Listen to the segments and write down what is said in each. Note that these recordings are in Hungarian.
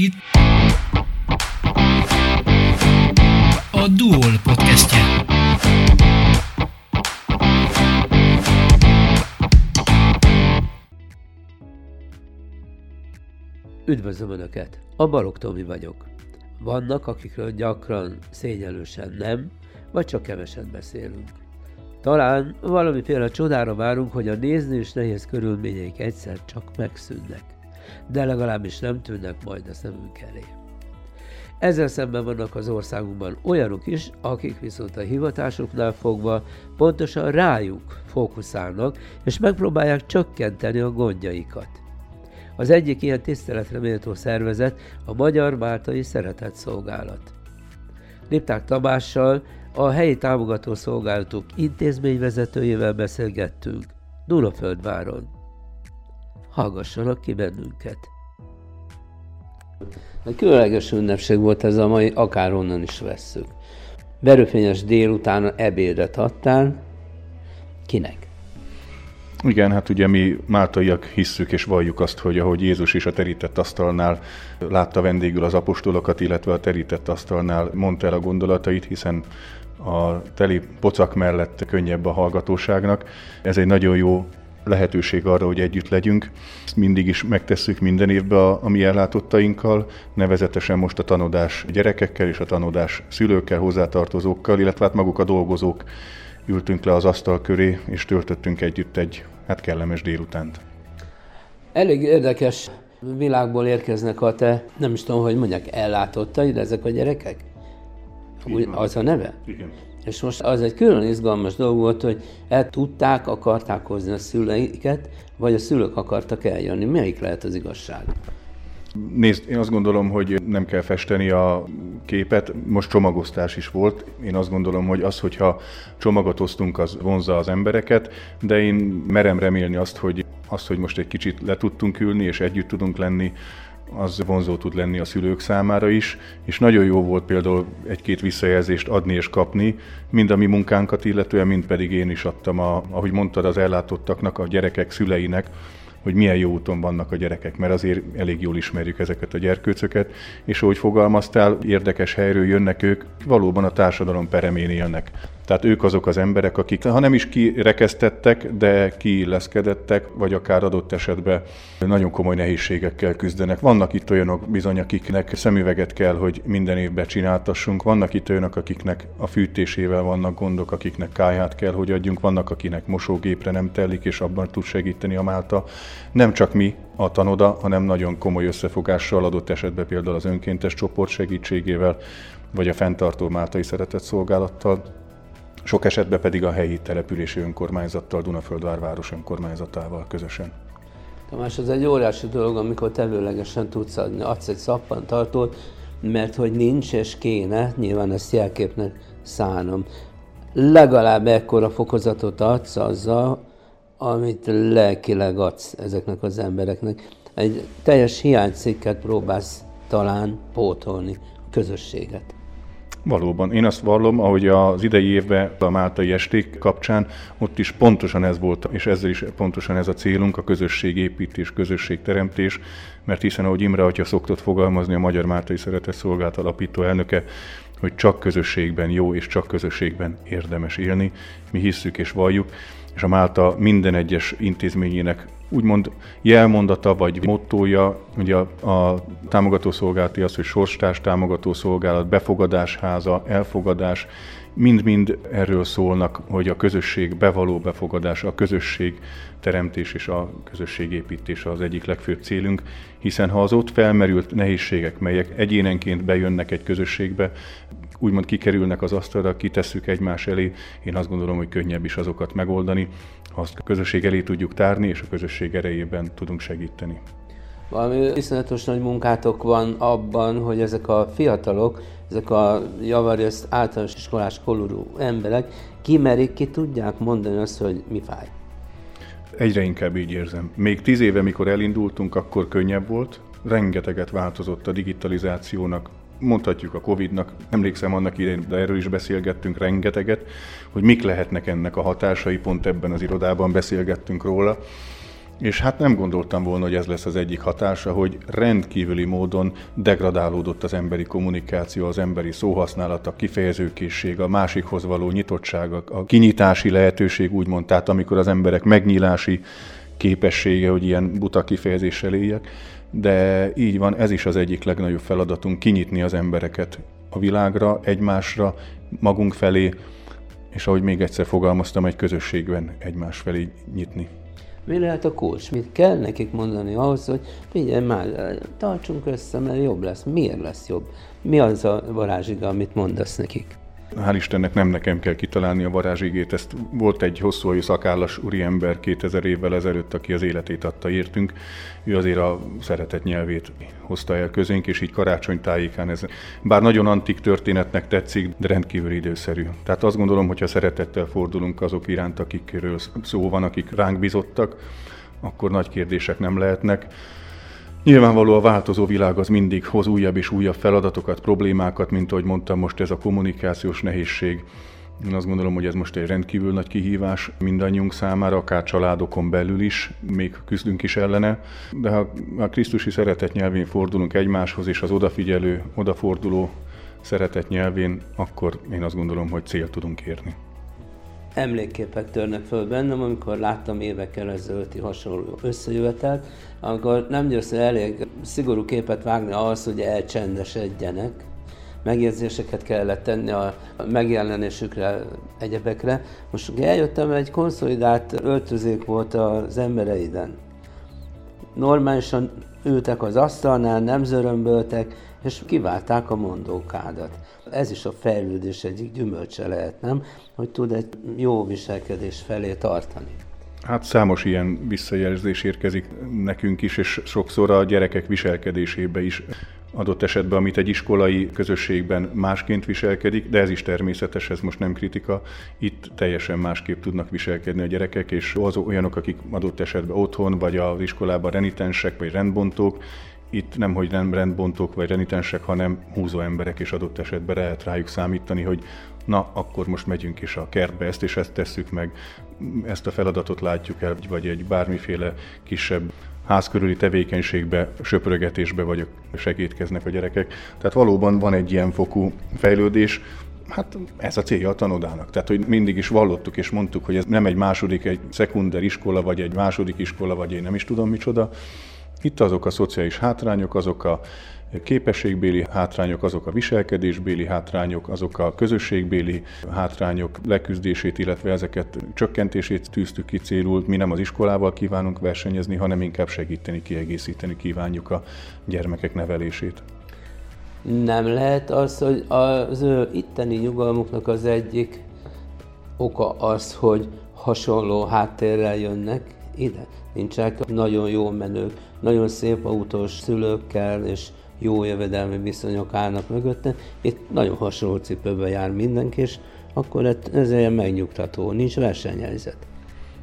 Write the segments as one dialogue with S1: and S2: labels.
S1: itt a Duol podcastje.
S2: Üdvözlöm Önöket! A Balog Tomi vagyok. Vannak, akikről gyakran szényelősen nem, vagy csak keveset beszélünk. Talán valamiféle csodára várunk, hogy a nézni és nehéz körülményeik egyszer csak megszűnnek, de legalábbis nem tűnnek majd a szemünk elé. Ezzel szemben vannak az országunkban olyanok is, akik viszont a hivatásuknál fogva pontosan rájuk fókuszálnak, és megpróbálják csökkenteni a gondjaikat. Az egyik ilyen tiszteletre méltó szervezet a Magyar Máltai Szeretett Szolgálat. Lipták Tamással, a helyi támogató szolgálatok intézményvezetőjével beszélgettünk Dunaföldváron. Hallgassanak ki bennünket! Különleges ünnepség volt ez a mai, akárhonnan is vesszük. Verőfényes délután ebédet adtál. Kinek?
S3: Igen, hát ugye mi máltaiak hisszük és valljuk azt, hogy ahogy Jézus is a terített asztalnál látta vendégül az apostolokat, illetve a terített asztalnál mondta el a gondolatait, hiszen a teli pocak mellett könnyebb a hallgatóságnak. Ez egy nagyon jó lehetőség arra, hogy együtt legyünk. Ezt mindig is megtesszük minden évben a, a mi ellátottainkkal, nevezetesen most a tanodás gyerekekkel és a tanodás szülőkkel, hozzátartozókkal, illetve hát maguk a dolgozók ültünk le az asztal köré, és töltöttünk együtt egy hát kellemes délutánt.
S2: Elég érdekes világból érkeznek a te, nem is tudom, hogy mondják, ellátottaid ezek a gyerekek? Úgy, az a neve?
S3: Igen.
S2: És most az egy külön izgalmas dolog volt, hogy el tudták, akarták hozni a szüleiket, vagy a szülők akartak eljönni. Melyik lehet az igazság?
S3: Nézd, én azt gondolom, hogy nem kell festeni a képet. Most csomagoztás is volt. Én azt gondolom, hogy az, hogyha csomagot osztunk, az vonzza az embereket, de én merem remélni azt, hogy azt, hogy most egy kicsit le tudtunk ülni, és együtt tudunk lenni, az vonzó tud lenni a szülők számára is, és nagyon jó volt például egy-két visszajelzést adni és kapni, mind a mi munkánkat illetően, mind pedig én is adtam, a, ahogy mondtad, az ellátottaknak, a gyerekek szüleinek, hogy milyen jó úton vannak a gyerekek, mert azért elég jól ismerjük ezeket a gyerkőcöket, és ahogy fogalmaztál, érdekes helyről jönnek ők, valóban a társadalom peremén élnek. Tehát ők azok az emberek, akik, ha nem is kirekesztettek, de kiilleszkedettek, vagy akár adott esetben nagyon komoly nehézségekkel küzdenek. Vannak itt olyanok bizony, akiknek szemüveget kell, hogy minden évben csináltassunk. Vannak itt olyanok, akiknek a fűtésével vannak gondok, akiknek káját kell, hogy adjunk. Vannak, akinek mosógépre nem telik, és abban tud segíteni a Málta. Nem csak mi, a tanoda, hanem nagyon komoly összefogással adott esetben például az önkéntes csoport segítségével, vagy a fenntartó Máltai Szeretett Szolgálattal sok esetben pedig a helyi települési önkormányzattal, Dunaföldvár város önkormányzatával közösen.
S2: Tamás, ez egy óriási dolog, amikor tevőlegesen tudsz adni, adsz egy szappantartót, mert hogy nincs és kéne, nyilván ezt jelképnek szánom. Legalább ekkora fokozatot adsz azzal, amit lelkileg adsz ezeknek az embereknek. Egy teljes hiánycikket próbálsz talán pótolni a közösséget.
S3: Valóban. Én azt vallom, ahogy az idei évben a Máltai esték kapcsán, ott is pontosan ez volt, és ezzel is pontosan ez a célunk, a közösségépítés, közösségteremtés, mert hiszen, ahogy Imre atya szoktott fogalmazni, a Magyar Máltai Szeretett Szolgált alapító elnöke, hogy csak közösségben jó és csak közösségben érdemes élni. Mi hisszük és valljuk, és a Málta minden egyes intézményének úgymond jelmondata vagy mottója, ugye a, a támogatószolgálati az, hogy sorstárs támogatószolgálat, befogadásháza, elfogadás, mind-mind erről szólnak, hogy a közösség bevaló befogadása, a közösség teremtés és a közösség építése az egyik legfőbb célunk, hiszen ha az ott felmerült nehézségek, melyek egyénenként bejönnek egy közösségbe, úgymond kikerülnek az asztalra, kitesszük egymás elé, én azt gondolom, hogy könnyebb is azokat megoldani, ha azt a közösség elé tudjuk tárni, és a közösség erejében tudunk segíteni.
S2: Valami iszonyatos nagy munkátok van abban, hogy ezek a fiatalok, ezek a javarészt általános iskolás kolorú emberek kimerik, ki tudják mondani azt, hogy mi fáj.
S3: Egyre inkább így érzem. Még tíz éve, mikor elindultunk, akkor könnyebb volt. Rengeteget változott a digitalizációnak, mondhatjuk a Covid-nak, emlékszem annak idején, de erről is beszélgettünk rengeteget, hogy mik lehetnek ennek a hatásai, pont ebben az irodában beszélgettünk róla. És hát nem gondoltam volna, hogy ez lesz az egyik hatása, hogy rendkívüli módon degradálódott az emberi kommunikáció, az emberi szóhasználat, a kifejezőkészség, a másikhoz való nyitottság, a kinyitási lehetőség, úgymond, tehát amikor az emberek megnyílási képessége, hogy ilyen buta kifejezéssel éljek, de így van, ez is az egyik legnagyobb feladatunk, kinyitni az embereket a világra, egymásra, magunk felé, és ahogy még egyszer fogalmaztam, egy közösségben egymás felé nyitni.
S2: Mi lehet a kulcs? Mit kell nekik mondani ahhoz, hogy figyelj már, tartsunk össze, mert jobb lesz. Miért lesz jobb? Mi az a varázsiga, amit mondasz nekik?
S3: Hál' Istennek nem nekem kell kitalálni a varázsigét, ezt volt egy hosszú szakállas úriember 2000 évvel ezelőtt, aki az életét adta értünk. Ő azért a szeretet nyelvét hozta el közénk, és így karácsony tájékán ez bár nagyon antik történetnek tetszik, de rendkívül időszerű. Tehát azt gondolom, hogy ha szeretettel fordulunk azok iránt, akikről szó van, akik ránk bizottak, akkor nagy kérdések nem lehetnek. Nyilvánvaló a változó világ az mindig hoz újabb és újabb feladatokat, problémákat, mint ahogy mondtam, most ez a kommunikációs nehézség. Én azt gondolom, hogy ez most egy rendkívül nagy kihívás mindannyiunk számára, akár családokon belül is, még küzdünk is ellene, de ha a Krisztusi szeretet nyelvén fordulunk egymáshoz, és az odafigyelő, odaforduló szeretet nyelvén, akkor én azt gondolom, hogy cél tudunk érni
S2: emlékképek törnek föl bennem, amikor láttam évekkel ezelőtti hasonló összejövetelt, akkor nem győző elég szigorú képet vágni ahhoz, hogy elcsendesedjenek. Megjegyzéseket kellett tenni a megjelenésükre, egyebekre. Most ugye eljöttem, egy konszolidált öltözék volt az embereiden. Normálisan ültek az asztalnál, nem zörömböltek, és kiválták a mondókádat. Ez is a fejlődés egyik gyümölcse lehet, nem? Hogy tud egy jó viselkedés felé tartani.
S3: Hát számos ilyen visszajelzés érkezik nekünk is, és sokszor a gyerekek viselkedésébe is adott esetben, amit egy iskolai közösségben másként viselkedik, de ez is természetes, ez most nem kritika. Itt teljesen másképp tudnak viselkedni a gyerekek, és az olyanok, akik adott esetben otthon, vagy az iskolában renitensek, vagy rendbontók, itt nem, hogy nem rendbontók vagy renitensek, hanem húzó emberek is adott esetben lehet rájuk számítani, hogy na, akkor most megyünk is a kertbe, ezt és ezt tesszük meg, ezt a feladatot látjuk el, vagy egy bármiféle kisebb házkörüli tevékenységbe, söprögetésbe vagy segítkeznek a gyerekek. Tehát valóban van egy ilyen fokú fejlődés, Hát ez a célja a tanodának. Tehát, hogy mindig is vallottuk és mondtuk, hogy ez nem egy második, egy szekunder iskola, vagy egy második iskola, vagy én nem is tudom micsoda, itt azok a szociális hátrányok, azok a képességbéli hátrányok, azok a viselkedésbéli hátrányok, azok a közösségbéli hátrányok leküzdését, illetve ezeket csökkentését tűztük ki célul. Mi nem az iskolával kívánunk versenyezni, hanem inkább segíteni, kiegészíteni kívánjuk a gyermekek nevelését.
S2: Nem lehet az, hogy az ő itteni nyugalmuknak az egyik oka az, hogy hasonló háttérrel jönnek ide. Nincsenek nagyon jó menők, nagyon szép autós szülőkkel és jó jövedelmi viszonyok állnak mögötte. Itt nagyon hasonló cipőben jár mindenki, és akkor ez ilyen megnyugtató, nincs versenyhelyzet.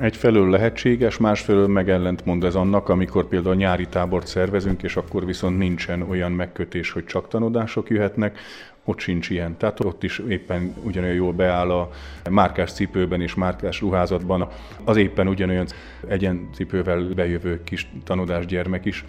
S3: Egyfelől lehetséges, másfelől megellentmond ez annak, amikor például nyári tábort szervezünk, és akkor viszont nincsen olyan megkötés, hogy csak tanodások jöhetnek, ott sincs ilyen. Tehát ott is éppen ugyanolyan jól beáll a márkás cipőben és márkás ruházatban az éppen ugyanolyan egyencipővel bejövő kis tanodás gyermek is.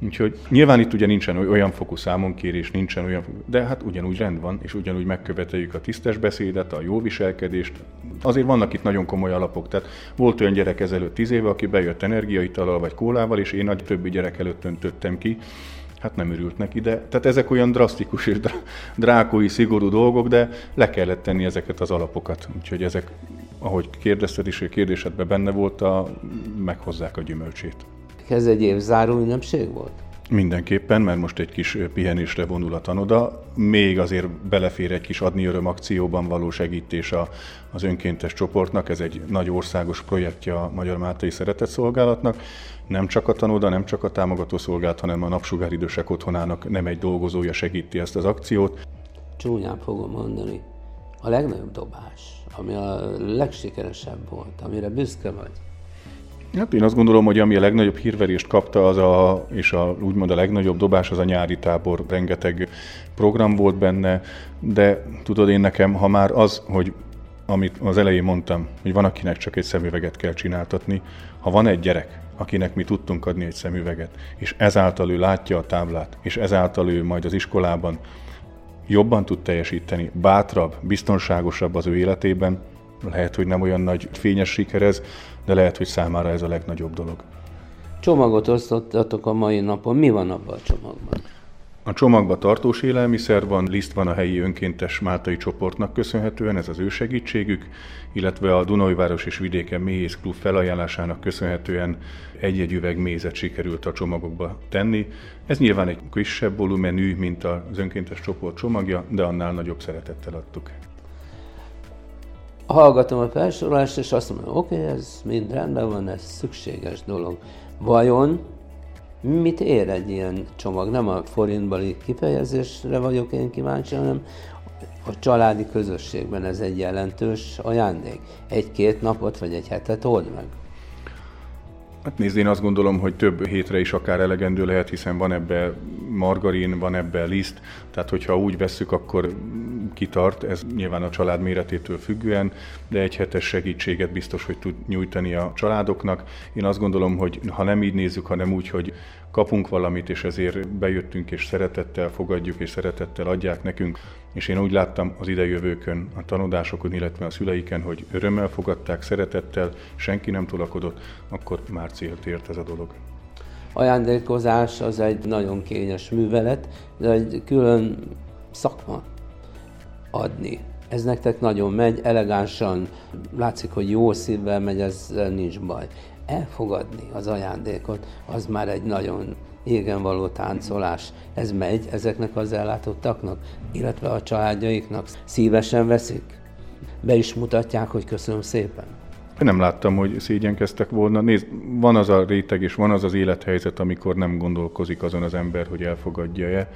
S3: Úgyhogy nyilván itt ugye nincsen olyan fokú számonkérés, nincsen olyan, de hát ugyanúgy rend van, és ugyanúgy megköveteljük a tisztes beszédet, a jó viselkedést. Azért vannak itt nagyon komoly alapok. Tehát volt olyan gyerek ezelőtt tíz éve, aki bejött energiaitalal vagy kólával, és én a többi gyerek előtt öntöttem ki, hát nem örült neki, de tehát ezek olyan drasztikus és drákói, szigorú dolgok, de le kellett tenni ezeket az alapokat. Úgyhogy ezek, ahogy kérdezted is, a kérdésedben benne volt, a, meghozzák a gyümölcsét.
S2: Ez egy év záró ünnepség volt?
S3: Mindenképpen, mert most egy kis pihenésre vonul a tanoda. Még azért belefér egy kis adni öröm akcióban való segítés a, az önkéntes csoportnak. Ez egy nagy országos projektje a Magyar Mátai Szeretett Szolgálatnak. Nem csak a tanoda, nem csak a támogató szolgálat, hanem a napsugáridősek otthonának nem egy dolgozója segíti ezt az akciót.
S2: Csúnyán fogom mondani, a legnagyobb dobás, ami a legsikeresebb volt, amire büszke vagy,
S3: Hát én azt gondolom, hogy ami a legnagyobb hírverést kapta, az a, és a, úgymond a legnagyobb dobás az a nyári tábor. Rengeteg program volt benne, de tudod én nekem, ha már az, hogy amit az elején mondtam, hogy van, akinek csak egy szemüveget kell csináltatni, ha van egy gyerek, akinek mi tudtunk adni egy szemüveget, és ezáltal ő látja a táblát, és ezáltal ő majd az iskolában jobban tud teljesíteni, bátrabb, biztonságosabb az ő életében, lehet, hogy nem olyan nagy fényes siker ez, de lehet, hogy számára ez a legnagyobb dolog.
S2: Csomagot osztottatok a mai napon. Mi van abban a csomagban?
S3: A csomagban tartós élelmiszer van, liszt van a helyi önkéntes Máltai csoportnak köszönhetően, ez az ő segítségük, illetve a Dunajváros és Vidéken Méhész Klub felajánlásának köszönhetően egy-egy üveg mézet sikerült a csomagokba tenni. Ez nyilván egy kisebb volumenű, mint az önkéntes csoport csomagja, de annál nagyobb szeretettel adtuk.
S2: Hallgatom a felsorolást, és azt mondom, oké, okay, ez mind rendben van, ez szükséges dolog. Vajon mit ér egy ilyen csomag? Nem a forintbeli kifejezésre vagyok én kíváncsi, hanem a családi közösségben ez egy jelentős ajándék. Egy-két napot vagy egy hetet old meg.
S3: Hát nézd, én azt gondolom, hogy több hétre is akár elegendő lehet, hiszen van ebbe margarin, van ebbe liszt, tehát hogyha úgy vesszük, akkor kitart, ez nyilván a család méretétől függően, de egy hetes segítséget biztos, hogy tud nyújtani a családoknak. Én azt gondolom, hogy ha nem így nézzük, hanem úgy, hogy kapunk valamit, és ezért bejöttünk, és szeretettel fogadjuk, és szeretettel adják nekünk. És én úgy láttam az idejövőkön, a tanodásokon, illetve a szüleiken, hogy örömmel fogadták, szeretettel, senki nem tolakodott, akkor már célt ért ez a dolog.
S2: Ajándékozás az egy nagyon kényes művelet, de egy külön szakma adni. Ez nektek nagyon megy, elegánsan, látszik, hogy jó szívvel megy, ez nincs baj elfogadni az ajándékot, az már egy nagyon égen való táncolás. Ez megy ezeknek az ellátottaknak, illetve a családjaiknak. Szívesen veszik? Be is mutatják, hogy köszönöm szépen.
S3: Nem láttam, hogy szégyenkeztek volna. Nézd, van az a réteg és van az az élethelyzet, amikor nem gondolkozik azon az ember, hogy elfogadja-e.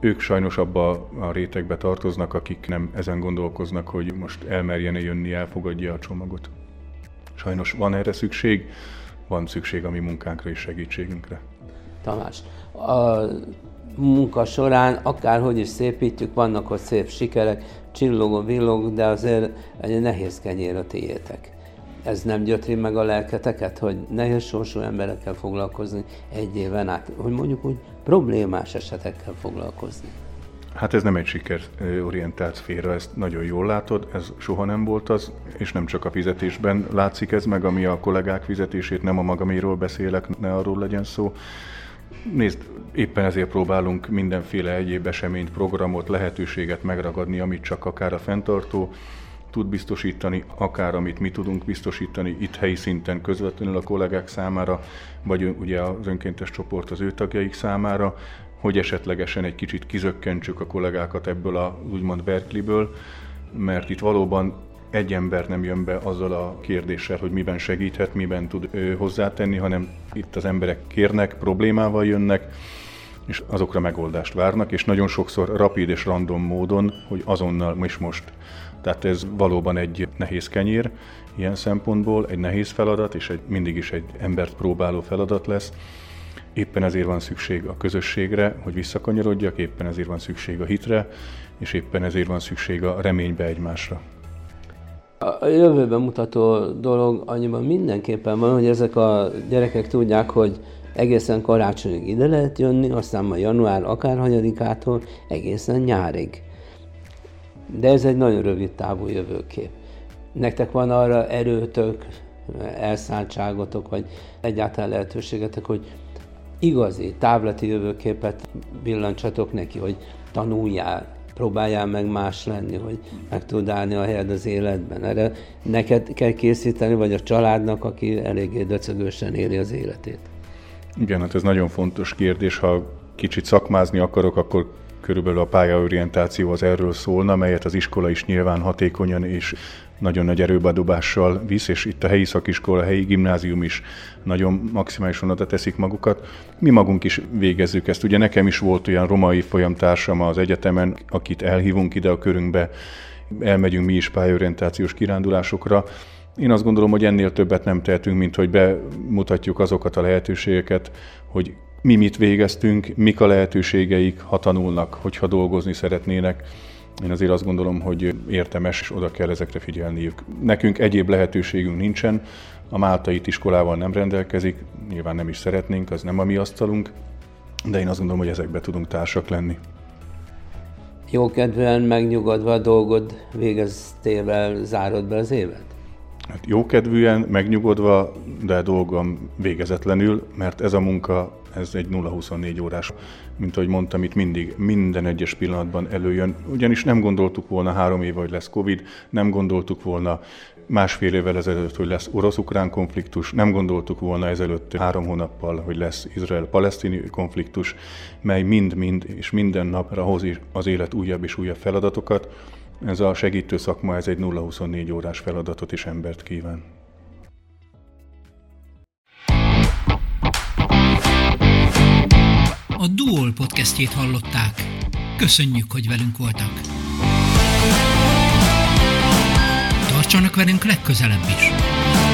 S3: Ők sajnos abba a rétegbe tartoznak, akik nem ezen gondolkoznak, hogy most elmerjene jönni, elfogadja a csomagot. Sajnos van erre szükség, van szükség a mi munkánkra és segítségünkre.
S2: Tamás, a munka során akárhogy is szépítjük, vannak ott szép sikerek, csillogó, villog, de azért egy nehéz kenyér a tiétek. Ez nem gyötri meg a lelketeket, hogy nehéz sorsú emberekkel foglalkozni egy éven át, hogy mondjuk úgy problémás esetekkel foglalkozni.
S3: Hát ez nem egy sikerorientált szféra, ezt nagyon jól látod, ez soha nem volt az, és nem csak a fizetésben látszik ez meg, ami a kollégák fizetését, nem a magaméről beszélek, ne arról legyen szó. Nézd, éppen ezért próbálunk mindenféle egyéb eseményt, programot, lehetőséget megragadni, amit csak akár a fenntartó tud biztosítani, akár amit mi tudunk biztosítani itt helyi szinten közvetlenül a kollégák számára, vagy ugye az önkéntes csoport az ő tagjaik számára, hogy esetlegesen egy kicsit kizökkentsük a kollégákat ebből a úgymond verkliből, mert itt valóban egy ember nem jön be azzal a kérdéssel, hogy miben segíthet, miben tud hozzátenni, hanem itt az emberek kérnek, problémával jönnek, és azokra megoldást várnak, és nagyon sokszor rapid és random módon, hogy azonnal is most. Tehát ez valóban egy nehéz kenyér ilyen szempontból, egy nehéz feladat, és egy, mindig is egy embert próbáló feladat lesz, Éppen ezért van szükség a közösségre, hogy visszakanyarodjak, éppen ezért van szükség a hitre, és éppen ezért van szükség a reménybe egymásra.
S2: A jövőben mutató dolog annyiban mindenképpen van, hogy ezek a gyerekek tudják, hogy egészen karácsonyig ide lehet jönni, aztán majd január akárhanyadikától egészen nyárig. De ez egy nagyon rövid távú jövőkép. Nektek van arra erőtök, elszántságotok, vagy egyáltalán lehetőségetek, hogy igazi távlati jövőképet villancsatok neki, hogy tanuljál, próbáljál meg más lenni, hogy meg tud állni a helyed az életben. Erre neked kell készíteni, vagy a családnak, aki eléggé döcögősen éli az életét.
S3: Igen, hát ez nagyon fontos kérdés. Ha kicsit szakmázni akarok, akkor körülbelül a pályaorientáció az erről szólna, melyet az iskola is nyilván hatékonyan és nagyon nagy erőbedobással visz, és itt a helyi szakiskola, a helyi gimnázium is nagyon maximálisan oda teszik magukat. Mi magunk is végezzük ezt. Ugye nekem is volt olyan romai folyamtársam az egyetemen, akit elhívunk ide a körünkbe, elmegyünk mi is pályaorientációs kirándulásokra, én azt gondolom, hogy ennél többet nem tehetünk, mint hogy bemutatjuk azokat a lehetőségeket, hogy mi mit végeztünk, mik a lehetőségeik, ha tanulnak, hogyha dolgozni szeretnének. Én azért azt gondolom, hogy értemes, és oda kell ezekre figyelniük. Nekünk egyéb lehetőségünk nincsen, a máltai iskolával nem rendelkezik, nyilván nem is szeretnénk, az nem a mi asztalunk, de én azt gondolom, hogy ezekbe tudunk társak lenni.
S2: Jókedvűen megnyugodva a dolgod végeztével zárod be az évet?
S3: Hát jókedvűen, megnyugodva, de dolgom végezetlenül, mert ez a munka, ez egy 0-24 órás, mint ahogy mondtam, itt mindig, minden egyes pillanatban előjön. Ugyanis nem gondoltuk volna három év, hogy lesz Covid, nem gondoltuk volna másfél évvel ezelőtt, hogy lesz orosz-ukrán konfliktus, nem gondoltuk volna ezelőtt három hónappal, hogy lesz izrael-palesztini konfliktus, mely mind-mind és minden napra hoz az élet újabb és újabb feladatokat. Ez a segítő szakma, ez egy 0-24 órás feladatot és embert kíván.
S1: A Duol podcastjét hallották. Köszönjük, hogy velünk voltak. Tartsanak velünk legközelebb is!